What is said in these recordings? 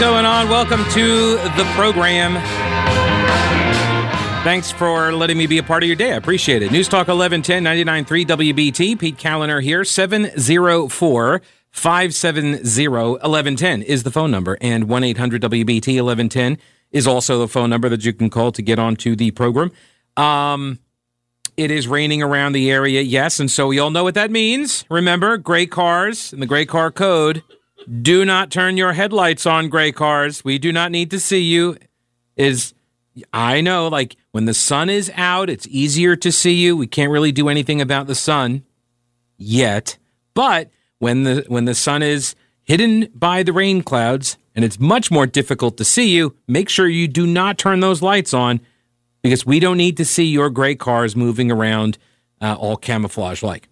Going on? Welcome to the program. Thanks for letting me be a part of your day. I appreciate it. News Talk 1110 99.3 WBT. Pete Kaliner here. 704 570 1110 is the phone number. And 1 800 WBT 1110 is also the phone number that you can call to get onto the program. Um, it is raining around the area, yes. And so we all know what that means. Remember, gray cars and the gray car code. Do not turn your headlights on, gray cars. We do not need to see you. Is I know, like when the sun is out, it's easier to see you. We can't really do anything about the sun yet. But when the when the sun is hidden by the rain clouds and it's much more difficult to see you, make sure you do not turn those lights on because we don't need to see your gray cars moving around uh, all camouflage like.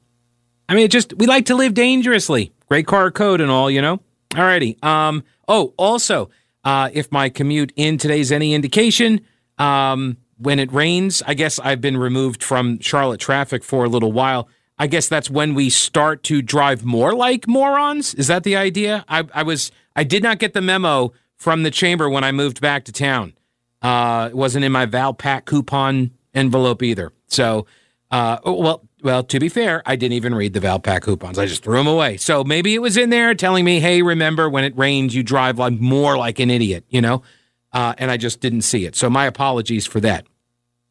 I mean, it just we like to live dangerously. Gray car code and all, you know. Alrighty. Um. Oh, also, uh, if my commute in today's any indication, um, when it rains, I guess I've been removed from Charlotte traffic for a little while. I guess that's when we start to drive more like morons. Is that the idea? I, I was I did not get the memo from the chamber when I moved back to town. Uh, it wasn't in my Valpak coupon envelope either. So, uh, oh, well, well, to be fair, I didn't even read the Valpak coupons. I just threw them away. So maybe it was in there telling me, "Hey, remember when it rains, you drive like more like an idiot," you know. Uh, and I just didn't see it. So my apologies for that.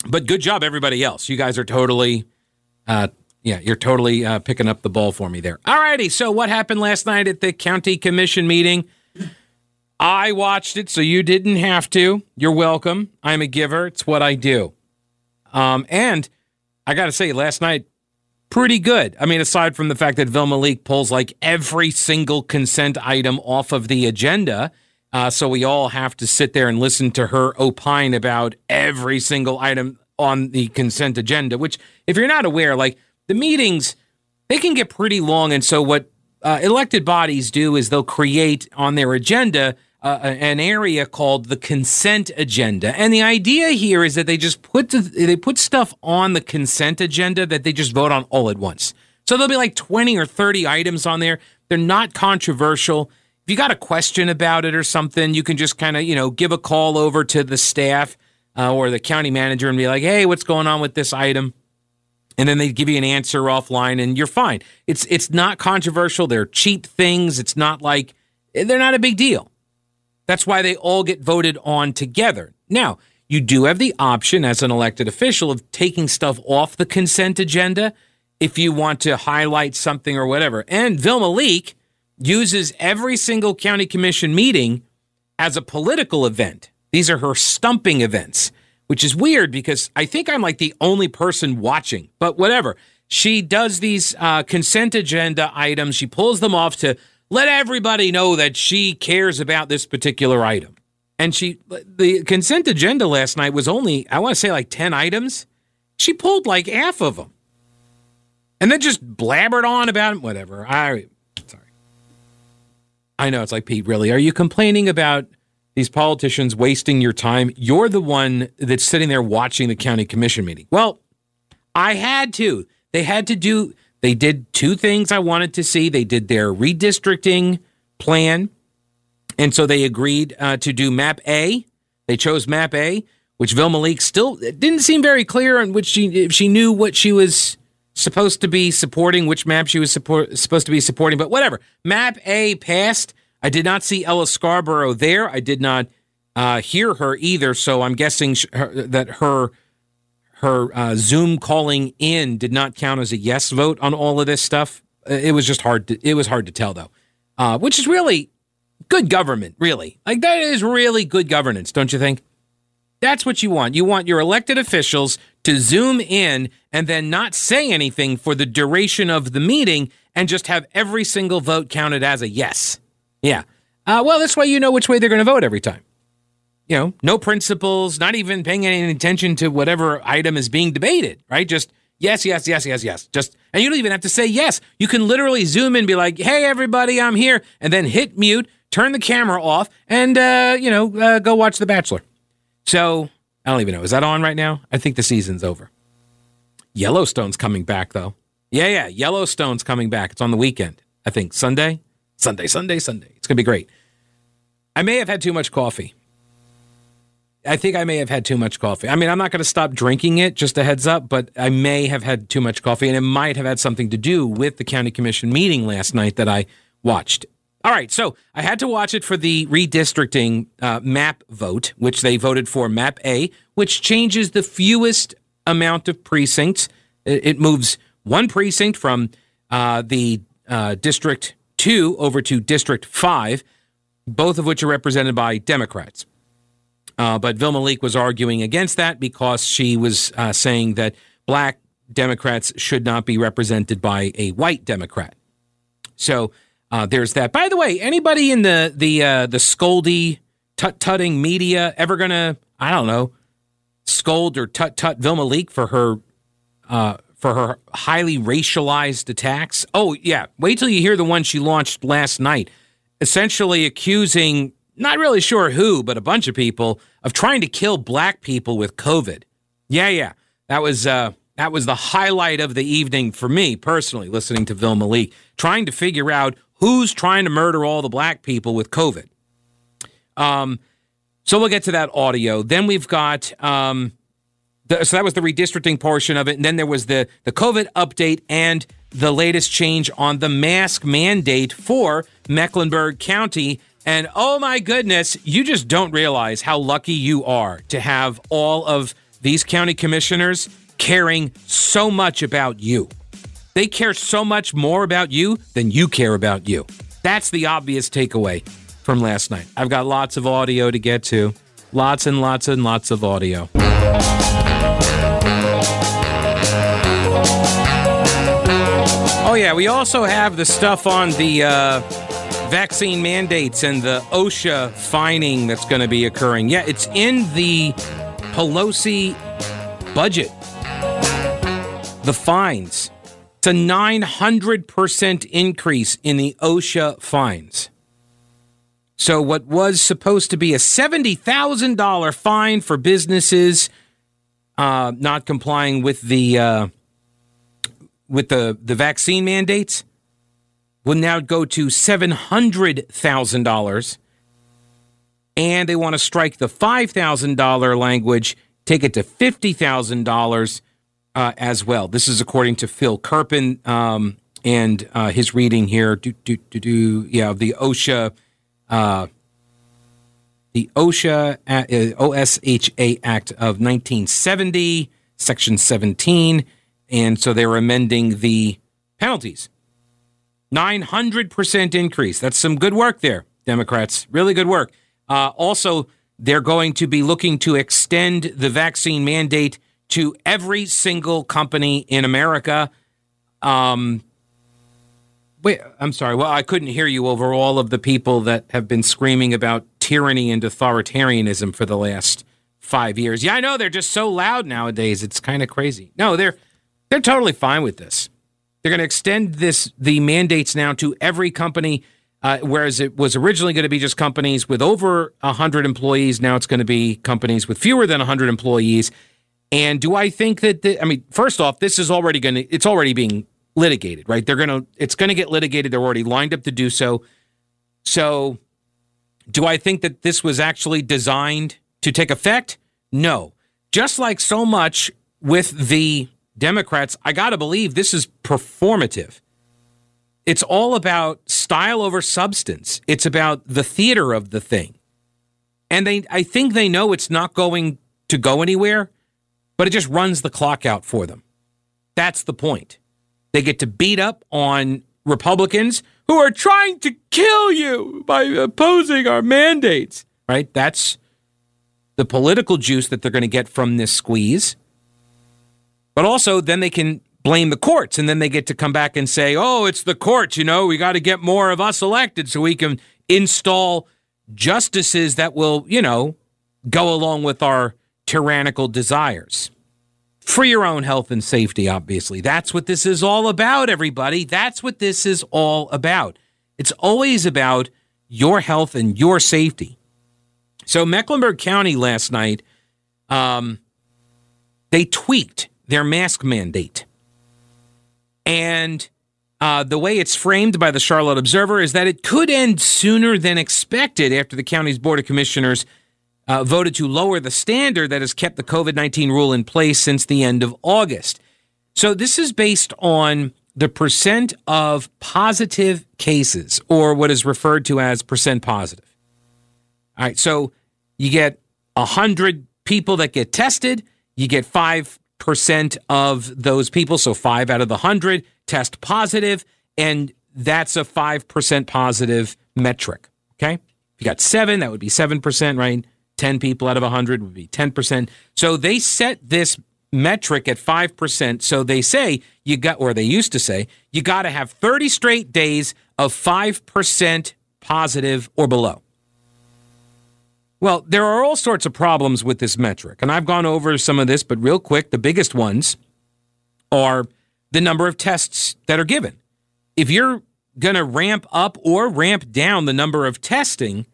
But good job, everybody else. You guys are totally, uh, yeah, you're totally uh, picking up the ball for me there. All righty. So what happened last night at the county commission meeting? I watched it, so you didn't have to. You're welcome. I'm a giver. It's what I do. Um, and I got to say, last night, pretty good. I mean, aside from the fact that Vilma Leak pulls like every single consent item off of the agenda. Uh, so we all have to sit there and listen to her opine about every single item on the consent agenda, which, if you're not aware, like the meetings, they can get pretty long. And so what uh, elected bodies do is they'll create on their agenda uh, an area called the consent agenda. And the idea here is that they just put the, they put stuff on the consent agenda that they just vote on all at once. So there'll be like 20 or 30 items on there. They're not controversial. If you got a question about it or something, you can just kind of, you know, give a call over to the staff uh, or the county manager and be like, "Hey, what's going on with this item?" And then they give you an answer offline and you're fine. It's it's not controversial. They're cheap things. It's not like they're not a big deal. That's why they all get voted on together. Now, you do have the option as an elected official of taking stuff off the consent agenda if you want to highlight something or whatever. And Vilma Leak uses every single county commission meeting as a political event. These are her stumping events, which is weird because I think I'm like the only person watching, but whatever. She does these uh, consent agenda items, she pulls them off to let everybody know that she cares about this particular item. And she, the consent agenda last night was only, I want to say like 10 items. She pulled like half of them and then just blabbered on about whatever. I, sorry. I know it's like, Pete, really? Are you complaining about these politicians wasting your time? You're the one that's sitting there watching the county commission meeting. Well, I had to. They had to do, they did two things I wanted to see. They did their redistricting plan. And so they agreed uh, to do map A. They chose map A, which Vilma Leak still didn't seem very clear on which she, if she knew what she was supposed to be supporting, which map she was support, supposed to be supporting, but whatever. Map A passed. I did not see Ella Scarborough there. I did not uh, hear her either. So I'm guessing sh- her, that her her uh, Zoom calling in did not count as a yes vote on all of this stuff. Uh, it was just hard. To, it was hard to tell though, uh, which is really good government. Really, like that is really good governance, don't you think? That's what you want. You want your elected officials to zoom in and then not say anything for the duration of the meeting and just have every single vote counted as a yes. Yeah. Uh, well, that's why you know which way they're going to vote every time you know, no principles, not even paying any attention to whatever item is being debated, right? Just yes, yes, yes, yes, yes. Just, and you don't even have to say yes. You can literally zoom in be like, hey, everybody, I'm here, and then hit mute, turn the camera off, and, uh, you know, uh, go watch The Bachelor. So, I don't even know. Is that on right now? I think the season's over. Yellowstone's coming back, though. Yeah, yeah. Yellowstone's coming back. It's on the weekend, I think. Sunday? Sunday, Sunday, Sunday. It's to be great. I may have had too much coffee. I think I may have had too much coffee. I mean, I'm not going to stop drinking it, just a heads up, but I may have had too much coffee, and it might have had something to do with the county commission meeting last night that I watched. All right, so I had to watch it for the redistricting uh, map vote, which they voted for map A, which changes the fewest amount of precincts. It moves one precinct from uh, the uh, District 2 over to District 5, both of which are represented by Democrats. Uh, but Vilma Leak was arguing against that because she was uh, saying that black Democrats should not be represented by a white Democrat. So uh, there's that. By the way, anybody in the the uh, the scoldy tut tutting media ever gonna I don't know scold or tut tut Vilma Leak for her uh, for her highly racialized attacks? Oh yeah, wait till you hear the one she launched last night, essentially accusing not really sure who, but a bunch of people of trying to kill black people with COVID. Yeah, yeah. That was uh that was the highlight of the evening for me personally, listening to Vilma Leak, trying to figure out who's trying to murder all the black people with COVID. Um, so we'll get to that audio. Then we've got um, the, so that was the redistricting portion of it, and then there was the the COVID update and the latest change on the mask mandate for Mecklenburg County and oh my goodness, you just don't realize how lucky you are to have all of these county commissioners caring so much about you. They care so much more about you than you care about you. That's the obvious takeaway from last night. I've got lots of audio to get to. Lots and lots and lots of audio. Oh, yeah, we also have the stuff on the. Uh, vaccine mandates and the OSHA fining that's going to be occurring. Yeah, it's in the Pelosi budget. The fines. It's a 900% increase in the OSHA fines. So, what was supposed to be a $70,000 fine for businesses uh, not complying with the uh, with the, the vaccine mandates will now go to $700,000. And they want to strike the $5,000 language, take it to $50,000 uh, as well. This is according to Phil Kerpen um, and uh, his reading here. Do, do, do, do, yeah, the OSHA. Uh, the OSHA uh, OSHA Act of 1970, Section 17, and so they're amending the penalties 900% increase. That's some good work there, Democrats. Really good work. Uh, also, they're going to be looking to extend the vaccine mandate to every single company in America. Um, wait, I'm sorry. Well, I couldn't hear you over all of the people that have been screaming about tyranny and authoritarianism for the last five years. Yeah, I know they're just so loud nowadays. It's kind of crazy. No, they're they're totally fine with this. They're going to extend this the mandates now to every company, uh, whereas it was originally going to be just companies with over hundred employees. Now it's going to be companies with fewer than hundred employees. And do I think that? The, I mean, first off, this is already going to. It's already being litigated, right? They're going to. It's going to get litigated. They're already lined up to do so. So, do I think that this was actually designed to take effect? No. Just like so much with the Democrats, I got to believe this is performative. It's all about style over substance. It's about the theater of the thing. And they I think they know it's not going to go anywhere, but it just runs the clock out for them. That's the point. They get to beat up on Republicans who are trying to kill you by opposing our mandates, right? That's the political juice that they're going to get from this squeeze. But also, then they can blame the courts and then they get to come back and say, oh, it's the courts, you know, we got to get more of us elected so we can install justices that will, you know, go along with our tyrannical desires. For your own health and safety, obviously. That's what this is all about, everybody. That's what this is all about. It's always about your health and your safety. So, Mecklenburg County last night, um, they tweaked their mask mandate. And Uh, the way it's framed by the Charlotte Observer is that it could end sooner than expected after the county's Board of Commissioners uh, voted to lower the standard that has kept the COVID 19 rule in place since the end of August. So this is based on the percent of positive cases, or what is referred to as percent positive. All right, so you get 100 people that get tested, you get 5% of those people, so 5 out of the 100 test positive, and that's a 5% positive metric. Okay? If you got 7, that would be 7%, right? 10 people out of a 100 would be 10%. So they set this metric at 5%. So they say you got, or they used to say, you got to have 30 straight days of 5% positive or below. Well, there are all sorts of problems with this metric. And I've gone over some of this, but real quick, the biggest ones are the number of tests that are given. If you're going to ramp up or ramp down the number of testing,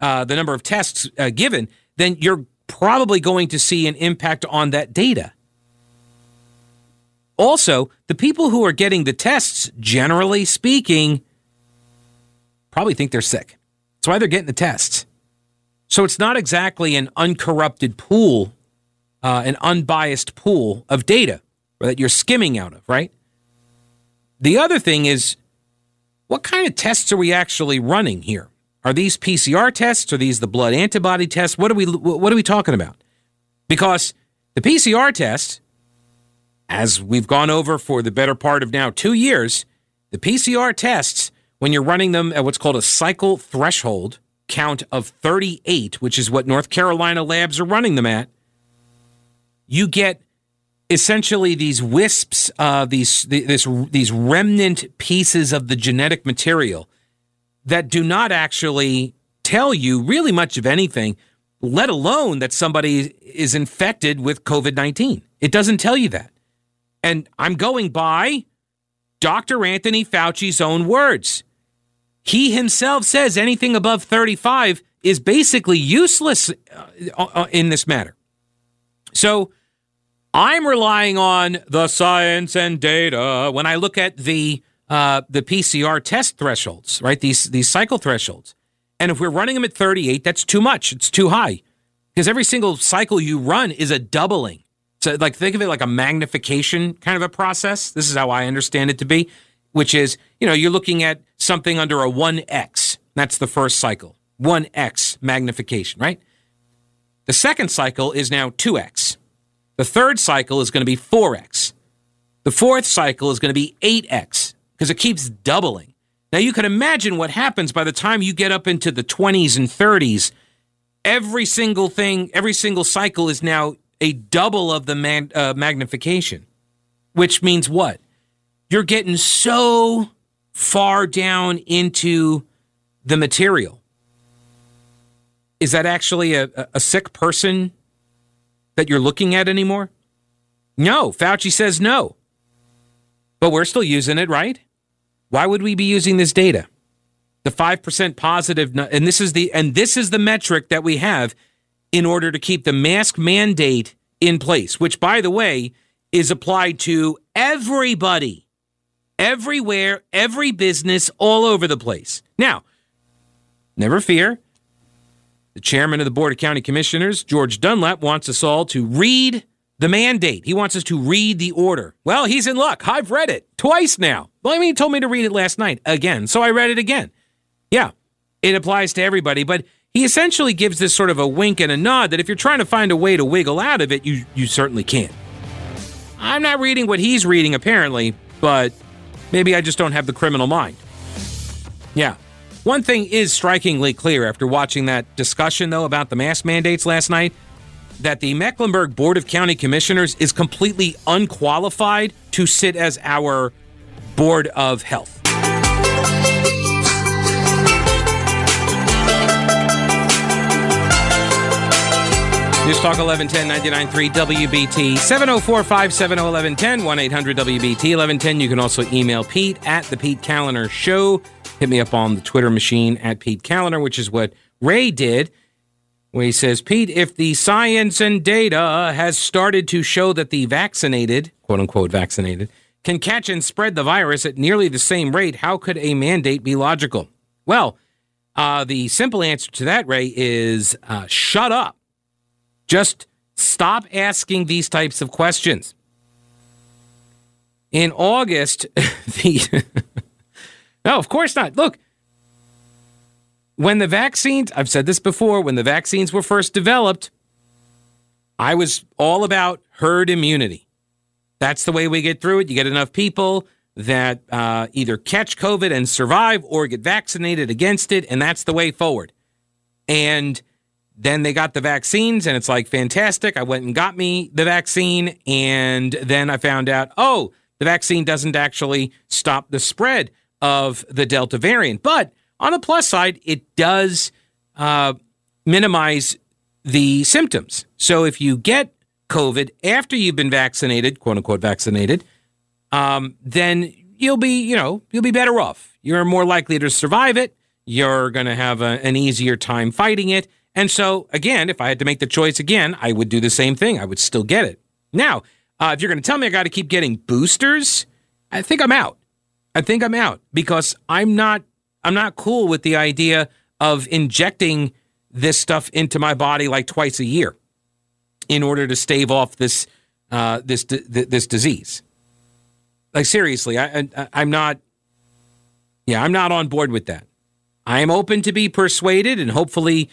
uh, the number of tests uh, given, then you're probably going to see an impact on that data. Also, the people who are getting the tests, generally speaking, probably think they're sick. That's why they're getting the tests. So it's not exactly an uncorrupted pool, uh, an unbiased pool of data that you're skimming out of, right? The other thing is, what kind of tests are we actually running here? Are these PCR tests? Are these the blood antibody tests? What are we what are we talking about? Because the PCR test, as we've gone over for the better part of now two years, the PCR tests, when you're running them at what's called a cycle threshold count of 38, which is what North Carolina labs are running them at, you get essentially these wisps, uh, these this, these remnant pieces of the genetic material that do not actually tell you really much of anything, let alone that somebody is infected with COVID 19. It doesn't tell you that. And I'm going by Dr. Anthony Fauci's own words. He himself says anything above 35 is basically useless uh, uh, in this matter. So I'm relying on the science and data when I look at the uh, the PCR test thresholds, right? These these cycle thresholds. And if we're running them at 38, that's too much. It's too high. Because every single cycle you run is a doubling. So like think of it like a magnification kind of a process. This is how I understand it to be, which is, you know, you're looking at something under a 1x. That's the first cycle. 1x magnification, right? The second cycle is now 2x. The third cycle is going to be 4x. The fourth cycle is going to be 8x because it keeps doubling. Now you can imagine what happens by the time you get up into the 20s and 30s. Every single thing, every single cycle is now a double of the man, uh, magnification, which means what? You're getting so far down into the material. Is that actually a, a sick person that you're looking at anymore? No, Fauci says no. But we're still using it, right? Why would we be using this data? The 5% positive and this is the and this is the metric that we have in order to keep the mask mandate in place, which by the way is applied to everybody. Everywhere, every business all over the place. Now, never fear. The chairman of the Board of County Commissioners, George Dunlap, wants us all to read the mandate. He wants us to read the order. Well, he's in luck. I've read it twice now. Well, I mean, he told me to read it last night again, so I read it again. Yeah, it applies to everybody, but he essentially gives this sort of a wink and a nod that if you're trying to find a way to wiggle out of it, you, you certainly can. I'm not reading what he's reading, apparently, but maybe I just don't have the criminal mind. Yeah. One thing is strikingly clear after watching that discussion, though, about the mask mandates last night that the Mecklenburg Board of County Commissioners is completely unqualified to sit as our Board of Health. News Talk 1110 993 WBT 704 570 1110 1 800 WBT 1110. You can also email Pete at the Pete Kaliner Show. Hit me up on the Twitter machine at Pete Kaliner, which is what Ray did where he says, Pete, if the science and data has started to show that the vaccinated, quote unquote vaccinated, can catch and spread the virus at nearly the same rate. How could a mandate be logical? Well, uh, the simple answer to that, Ray, is uh, shut up. Just stop asking these types of questions. In August, the. no, of course not. Look, when the vaccines, I've said this before, when the vaccines were first developed, I was all about herd immunity. That's the way we get through it. You get enough people that uh, either catch COVID and survive or get vaccinated against it, and that's the way forward. And then they got the vaccines, and it's like fantastic. I went and got me the vaccine, and then I found out, oh, the vaccine doesn't actually stop the spread of the Delta variant. But on the plus side, it does uh, minimize the symptoms. So if you get COVID after you've been vaccinated, quote unquote vaccinated, um, then you'll be, you know, you'll be better off. You're more likely to survive it. You're going to have a, an easier time fighting it. And so, again, if I had to make the choice again, I would do the same thing. I would still get it. Now, uh, if you're going to tell me I got to keep getting boosters, I think I'm out. I think I'm out because I'm not I'm not cool with the idea of injecting this stuff into my body like twice a year in order to stave off this uh, this this disease. Like seriously, I, I I'm not. Yeah, I'm not on board with that. I am open to be persuaded, and hopefully,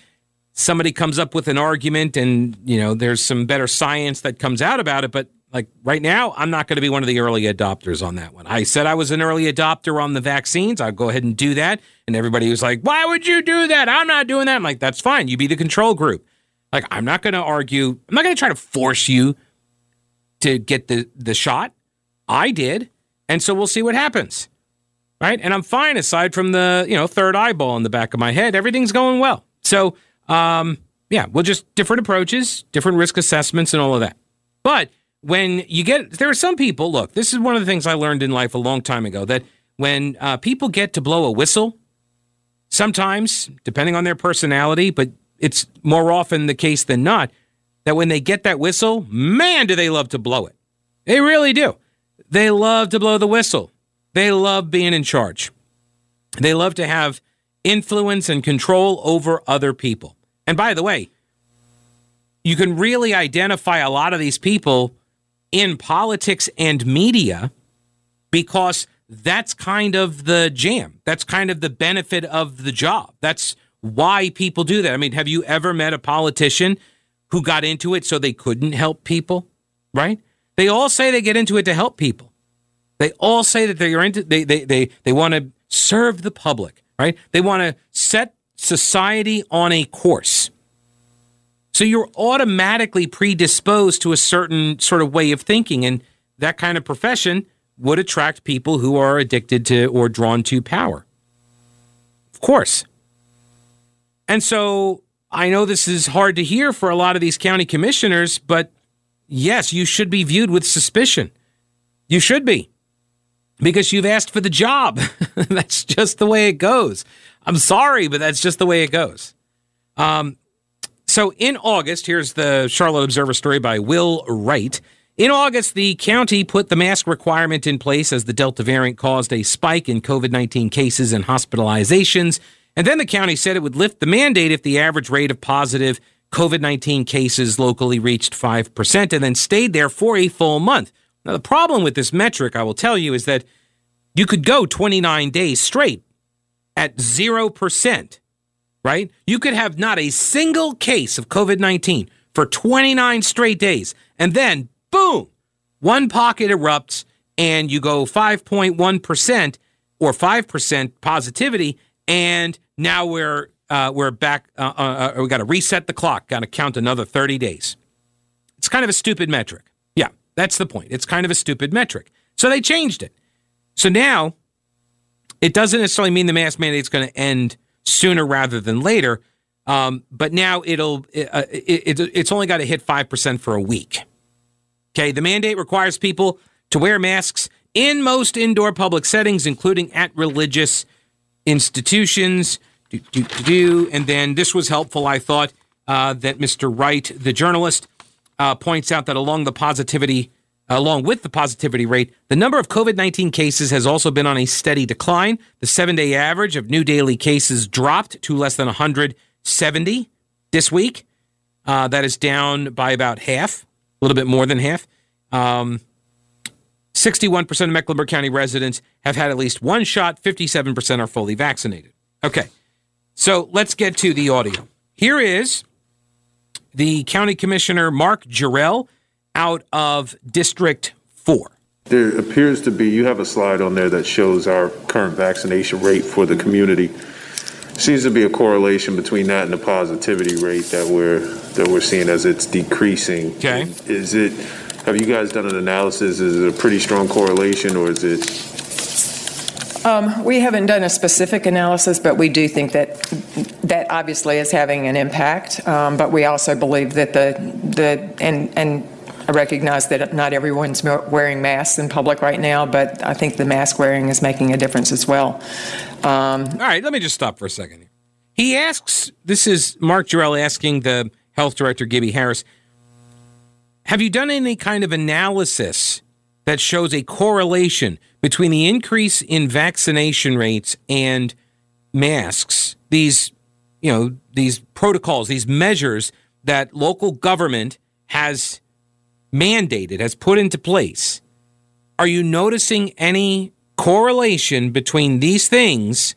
somebody comes up with an argument, and you know, there's some better science that comes out about it. But like right now, I'm not going to be one of the early adopters on that one. I said I was an early adopter on the vaccines. I'll go ahead and do that. And everybody was like, why would you do that? I'm not doing that. I'm like, that's fine. You be the control group. Like, I'm not going to argue. I'm not going to try to force you to get the, the shot. I did. And so we'll see what happens. Right. And I'm fine aside from the, you know, third eyeball in the back of my head. Everything's going well. So, um, yeah, we'll just different approaches, different risk assessments, and all of that. But when you get there are some people look this is one of the things i learned in life a long time ago that when uh, people get to blow a whistle sometimes depending on their personality but it's more often the case than not that when they get that whistle man do they love to blow it. They really do. They love to blow the whistle. They love being in charge. They love to have influence and control over other people and by the way you can really identify a lot of these people in politics and media because that's kind of the jam. That's kind of the benefit of the job. That's why people do that. I mean, have you ever met a politician who got into it so they couldn't help people? Right? They all say they get into it to help people. They all say that they're into they they they, they want to serve the public, right? They want to set society on a course. So you're automatically predisposed to a certain sort of way of thinking. And that kind of profession would attract people who are addicted to or drawn to power. Of course. And so I know this is hard to hear for a lot of these county commissioners, but yes, you should be viewed with suspicion. You should be because you've asked for the job. that's just the way it goes. I'm sorry, but that's just the way it goes. Um, so in August, here's the Charlotte Observer story by Will Wright. In August, the county put the mask requirement in place as the Delta variant caused a spike in COVID 19 cases and hospitalizations. And then the county said it would lift the mandate if the average rate of positive COVID 19 cases locally reached 5% and then stayed there for a full month. Now, the problem with this metric, I will tell you, is that you could go 29 days straight at 0% right? You could have not a single case of COVID 19 for 29 straight days. And then, boom, one pocket erupts and you go 5.1% or 5% positivity. And now we're, uh, we're back. Uh, uh, uh we got to reset the clock, got to count another 30 days. It's kind of a stupid metric. That's the point. It's kind of a stupid metric. So they changed it. So now it doesn't necessarily mean the mask mandate is going to end sooner rather than later. Um, but now it'll uh, it, it, it's only got to hit five percent for a week. Okay, the mandate requires people to wear masks in most indoor public settings, including at religious institutions. Do, do, do, And then this was helpful, I thought, uh, that Mr. Wright, the journalist, uh, points out that along the positivity along with the positivity rate, the number of COVID 19 cases has also been on a steady decline. The seven day average of new daily cases dropped to less than 170 this week. Uh, that is down by about half, a little bit more than half. Um, 61% of Mecklenburg County residents have had at least one shot, 57% are fully vaccinated. Okay, so let's get to the audio. Here is the County Commissioner Mark Jerrell out of District 4. There appears to be, you have a slide on there that shows our current vaccination rate for the community. Seems to be a correlation between that and the positivity rate that we're that we're seeing as it's decreasing. Okay. Is it? Have you guys done an analysis? Is it a pretty strong correlation, or is it? Um, we haven't done a specific analysis, but we do think that that obviously is having an impact. Um, but we also believe that the the and and I recognize that not everyone's wearing masks in public right now, but I think the mask wearing is making a difference as well. Um, All right, let me just stop for a second. He asks, this is Mark Jerrell asking the health director, Gibbie Harris, have you done any kind of analysis that shows a correlation between the increase in vaccination rates and masks? These, you know, these protocols, these measures that local government has mandated, has put into place, are you noticing any correlation between these things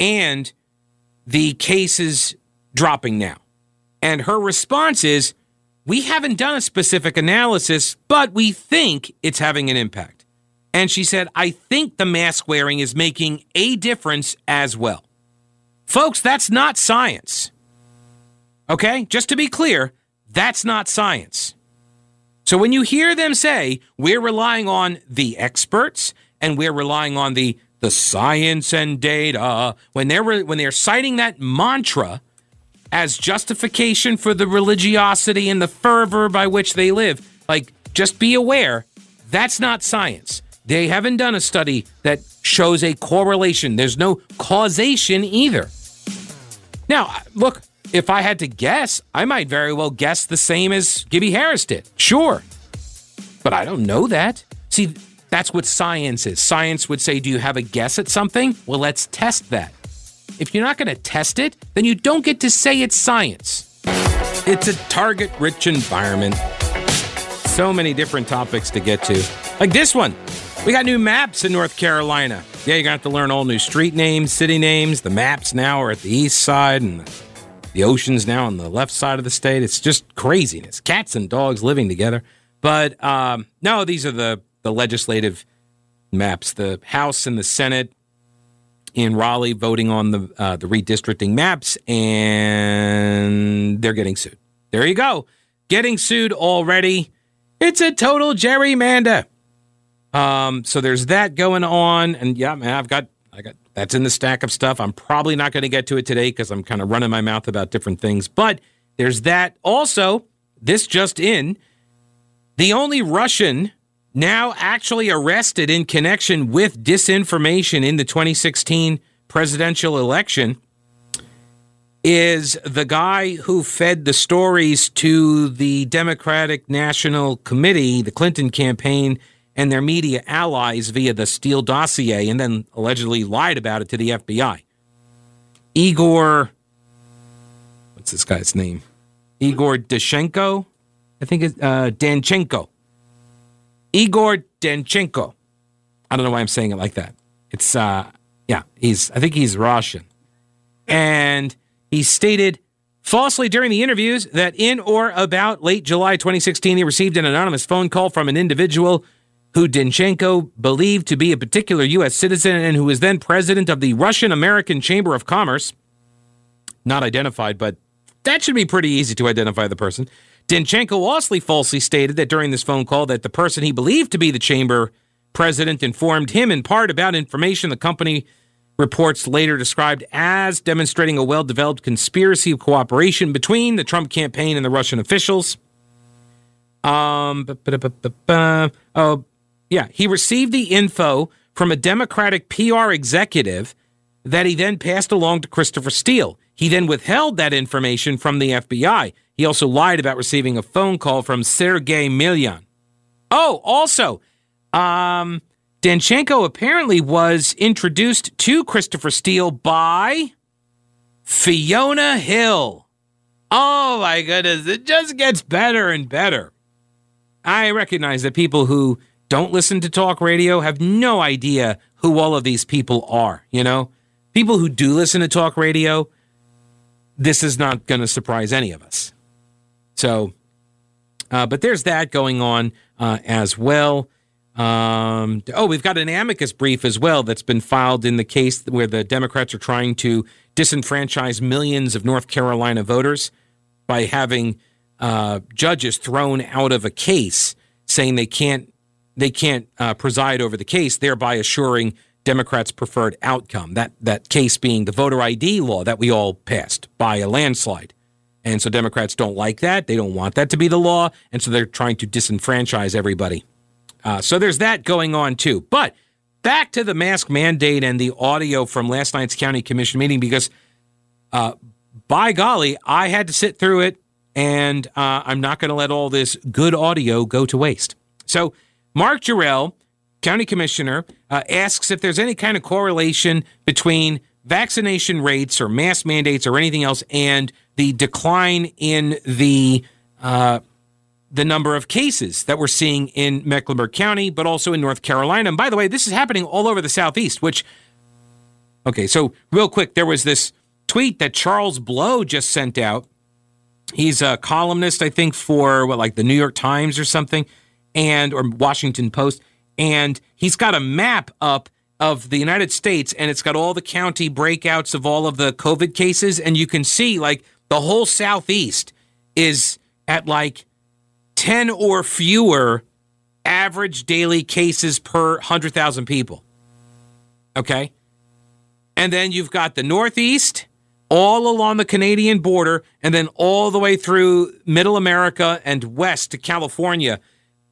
and the cases dropping now? And her response is, we haven't done a specific analysis, but we think it's having an impact. And she said, I think the mask wearing is making a difference as well. Folks, that's not science. Okay? Just to be clear, that's not science. So when you hear them say we're relying on the experts and we're relying on the the science and data, when they're when they're citing that mantra as justification for the religiosity and the fervor by which they live, like just be aware that's not science. They haven't done a study that shows a correlation. There's no causation either. Now, look, if I had to guess, I might very well guess the same as Gibbie Harris did. Sure. But I don't know that. See, that's what science is. Science would say, Do you have a guess at something? Well, let's test that. If you're not going to test it, then you don't get to say it's science. It's a target rich environment. So many different topics to get to. Like this one. We got new maps in North Carolina. Yeah, you're going to have to learn all new street names, city names. The maps now are at the east side, and the ocean's now on the left side of the state. It's just craziness. Cats and dogs living together. But um, no, these are the, the legislative maps. The House and the Senate in Raleigh voting on the uh, the redistricting maps, and they're getting sued. There you go, getting sued already. It's a total gerrymander. Um, so there's that going on, and yeah, man, I've got I got that's in the stack of stuff. I'm probably not going to get to it today because I'm kind of running my mouth about different things. But there's that. Also, this just in: the only Russian now actually arrested in connection with disinformation in the 2016 presidential election is the guy who fed the stories to the Democratic National Committee, the Clinton campaign, and their media allies via the Steele dossier, and then allegedly lied about it to the FBI. Igor, what's this guy's name? Igor Dashenko? I think it's uh, Danchenko. Igor Danchenko. I don't know why I'm saying it like that. It's uh yeah, he's I think he's Russian. And he stated falsely during the interviews that in or about late July 2016 he received an anonymous phone call from an individual who Danchenko believed to be a particular US citizen and who was then president of the Russian American Chamber of Commerce. Not identified, but that should be pretty easy to identify the person. Danchenko also falsely stated that during this phone call that the person he believed to be the chamber president informed him in part about information the company reports later described as demonstrating a well-developed conspiracy of cooperation between the Trump campaign and the Russian officials. Um, oh, yeah, he received the info from a Democratic PR executive that he then passed along to Christopher Steele. He then withheld that information from the FBI. He also lied about receiving a phone call from Sergei Millian. Oh, also, um, Danchenko apparently was introduced to Christopher Steele by Fiona Hill. Oh my goodness, it just gets better and better. I recognize that people who don't listen to talk radio have no idea who all of these people are, you know? People who do listen to talk radio, this is not going to surprise any of us. So, uh, but there's that going on uh, as well. Um, oh, we've got an amicus brief as well that's been filed in the case where the Democrats are trying to disenfranchise millions of North Carolina voters by having uh, judges thrown out of a case, saying they can't they can't uh, preside over the case, thereby assuring Democrats' preferred outcome. That that case being the voter ID law that we all passed by a landslide. And so Democrats don't like that. They don't want that to be the law. And so they're trying to disenfranchise everybody. Uh, so there's that going on too. But back to the mask mandate and the audio from last night's county commission meeting because, uh, by golly, I had to sit through it and uh, I'm not going to let all this good audio go to waste. So, Mark Jerrell, county commissioner, uh, asks if there's any kind of correlation between vaccination rates or mask mandates or anything else and the decline in the uh, the number of cases that we're seeing in Mecklenburg County, but also in North Carolina. And by the way, this is happening all over the Southeast. Which, okay, so real quick, there was this tweet that Charles Blow just sent out. He's a columnist, I think, for what, like the New York Times or something, and or Washington Post, and he's got a map up of the United States, and it's got all the county breakouts of all of the COVID cases, and you can see like the whole Southeast is at like 10 or fewer average daily cases per 100,000 people. Okay? And then you've got the Northeast all along the Canadian border and then all the way through middle America and west to California.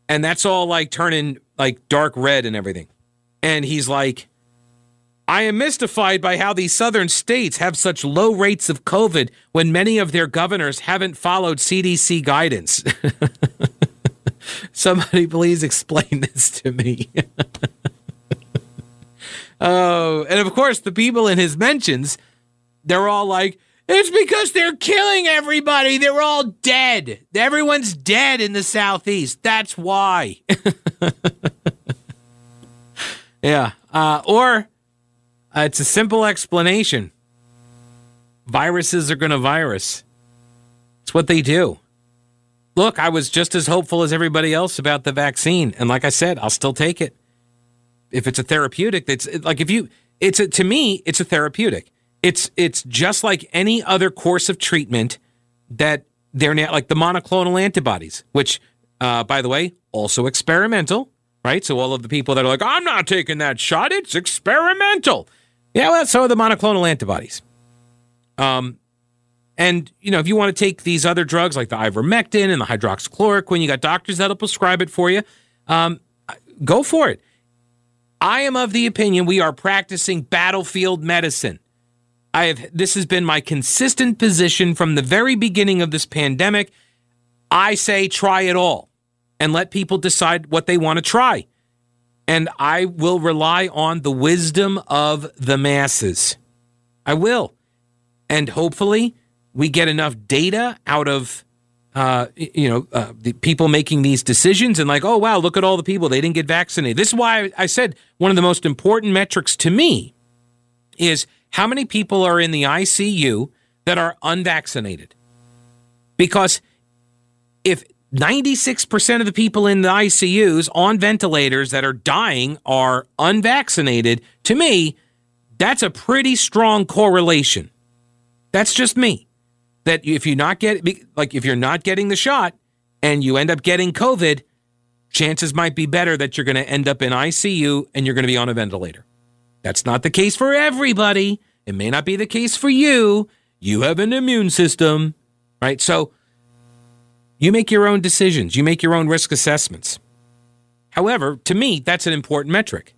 And that's all like turning like dark red and everything. And he's like, I am mystified by how these southern states have such low rates of COVID when many of their governors haven't followed CDC guidance. Somebody please explain this to me. oh, and of course, the people in his mentions, they're all like, it's because they're killing everybody. They're all dead. Everyone's dead in the Southeast. That's why. Yeah. Uh, or uh, it's a simple explanation. Viruses are going to virus. It's what they do. Look, I was just as hopeful as everybody else about the vaccine, and like I said, I'll still take it. If it's a therapeutic, it's like if you, it's a, to me, it's a therapeutic. It's it's just like any other course of treatment that they're now like the monoclonal antibodies, which, uh, by the way, also experimental, right? So all of the people that are like, I'm not taking that shot, it's experimental. Yeah, well, so are the monoclonal antibodies. Um, and you know, if you want to take these other drugs like the ivermectin and the hydroxychloroquine, you got doctors that'll prescribe it for you. Um, go for it. I am of the opinion we are practicing battlefield medicine. I have this has been my consistent position from the very beginning of this pandemic. I say try it all and let people decide what they want to try and I will rely on the wisdom of the masses. I will. And hopefully, we get enough data out of uh, you know, uh, the people making these decisions and like, oh, wow, look at all the people. They didn't get vaccinated. This is why I said one of the most important metrics to me is how many people are in the ICU that are unvaccinated. Because if 96% of the people in the ICUs on ventilators that are dying are unvaccinated. To me, that's a pretty strong correlation. That's just me. That if you not get like if you're not getting the shot and you end up getting COVID, chances might be better that you're going to end up in ICU and you're going to be on a ventilator. That's not the case for everybody. It may not be the case for you. You have an immune system, right? So you make your own decisions, you make your own risk assessments. However, to me, that's an important metric.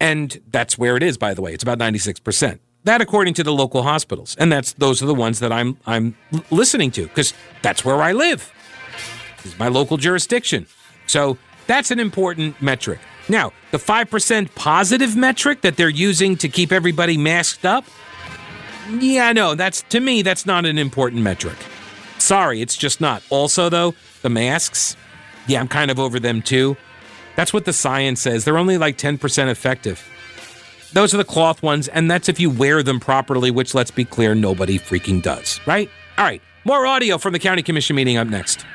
And that's where it is, by the way. It's about 96%. That according to the local hospitals. And that's those are the ones that I'm I'm listening to because that's where I live. This is my local jurisdiction. So that's an important metric. Now, the 5% positive metric that they're using to keep everybody masked up, yeah, no, that's to me, that's not an important metric. Sorry, it's just not. Also, though, the masks, yeah, I'm kind of over them too. That's what the science says. They're only like 10% effective. Those are the cloth ones, and that's if you wear them properly, which let's be clear, nobody freaking does, right? All right, more audio from the county commission meeting up next.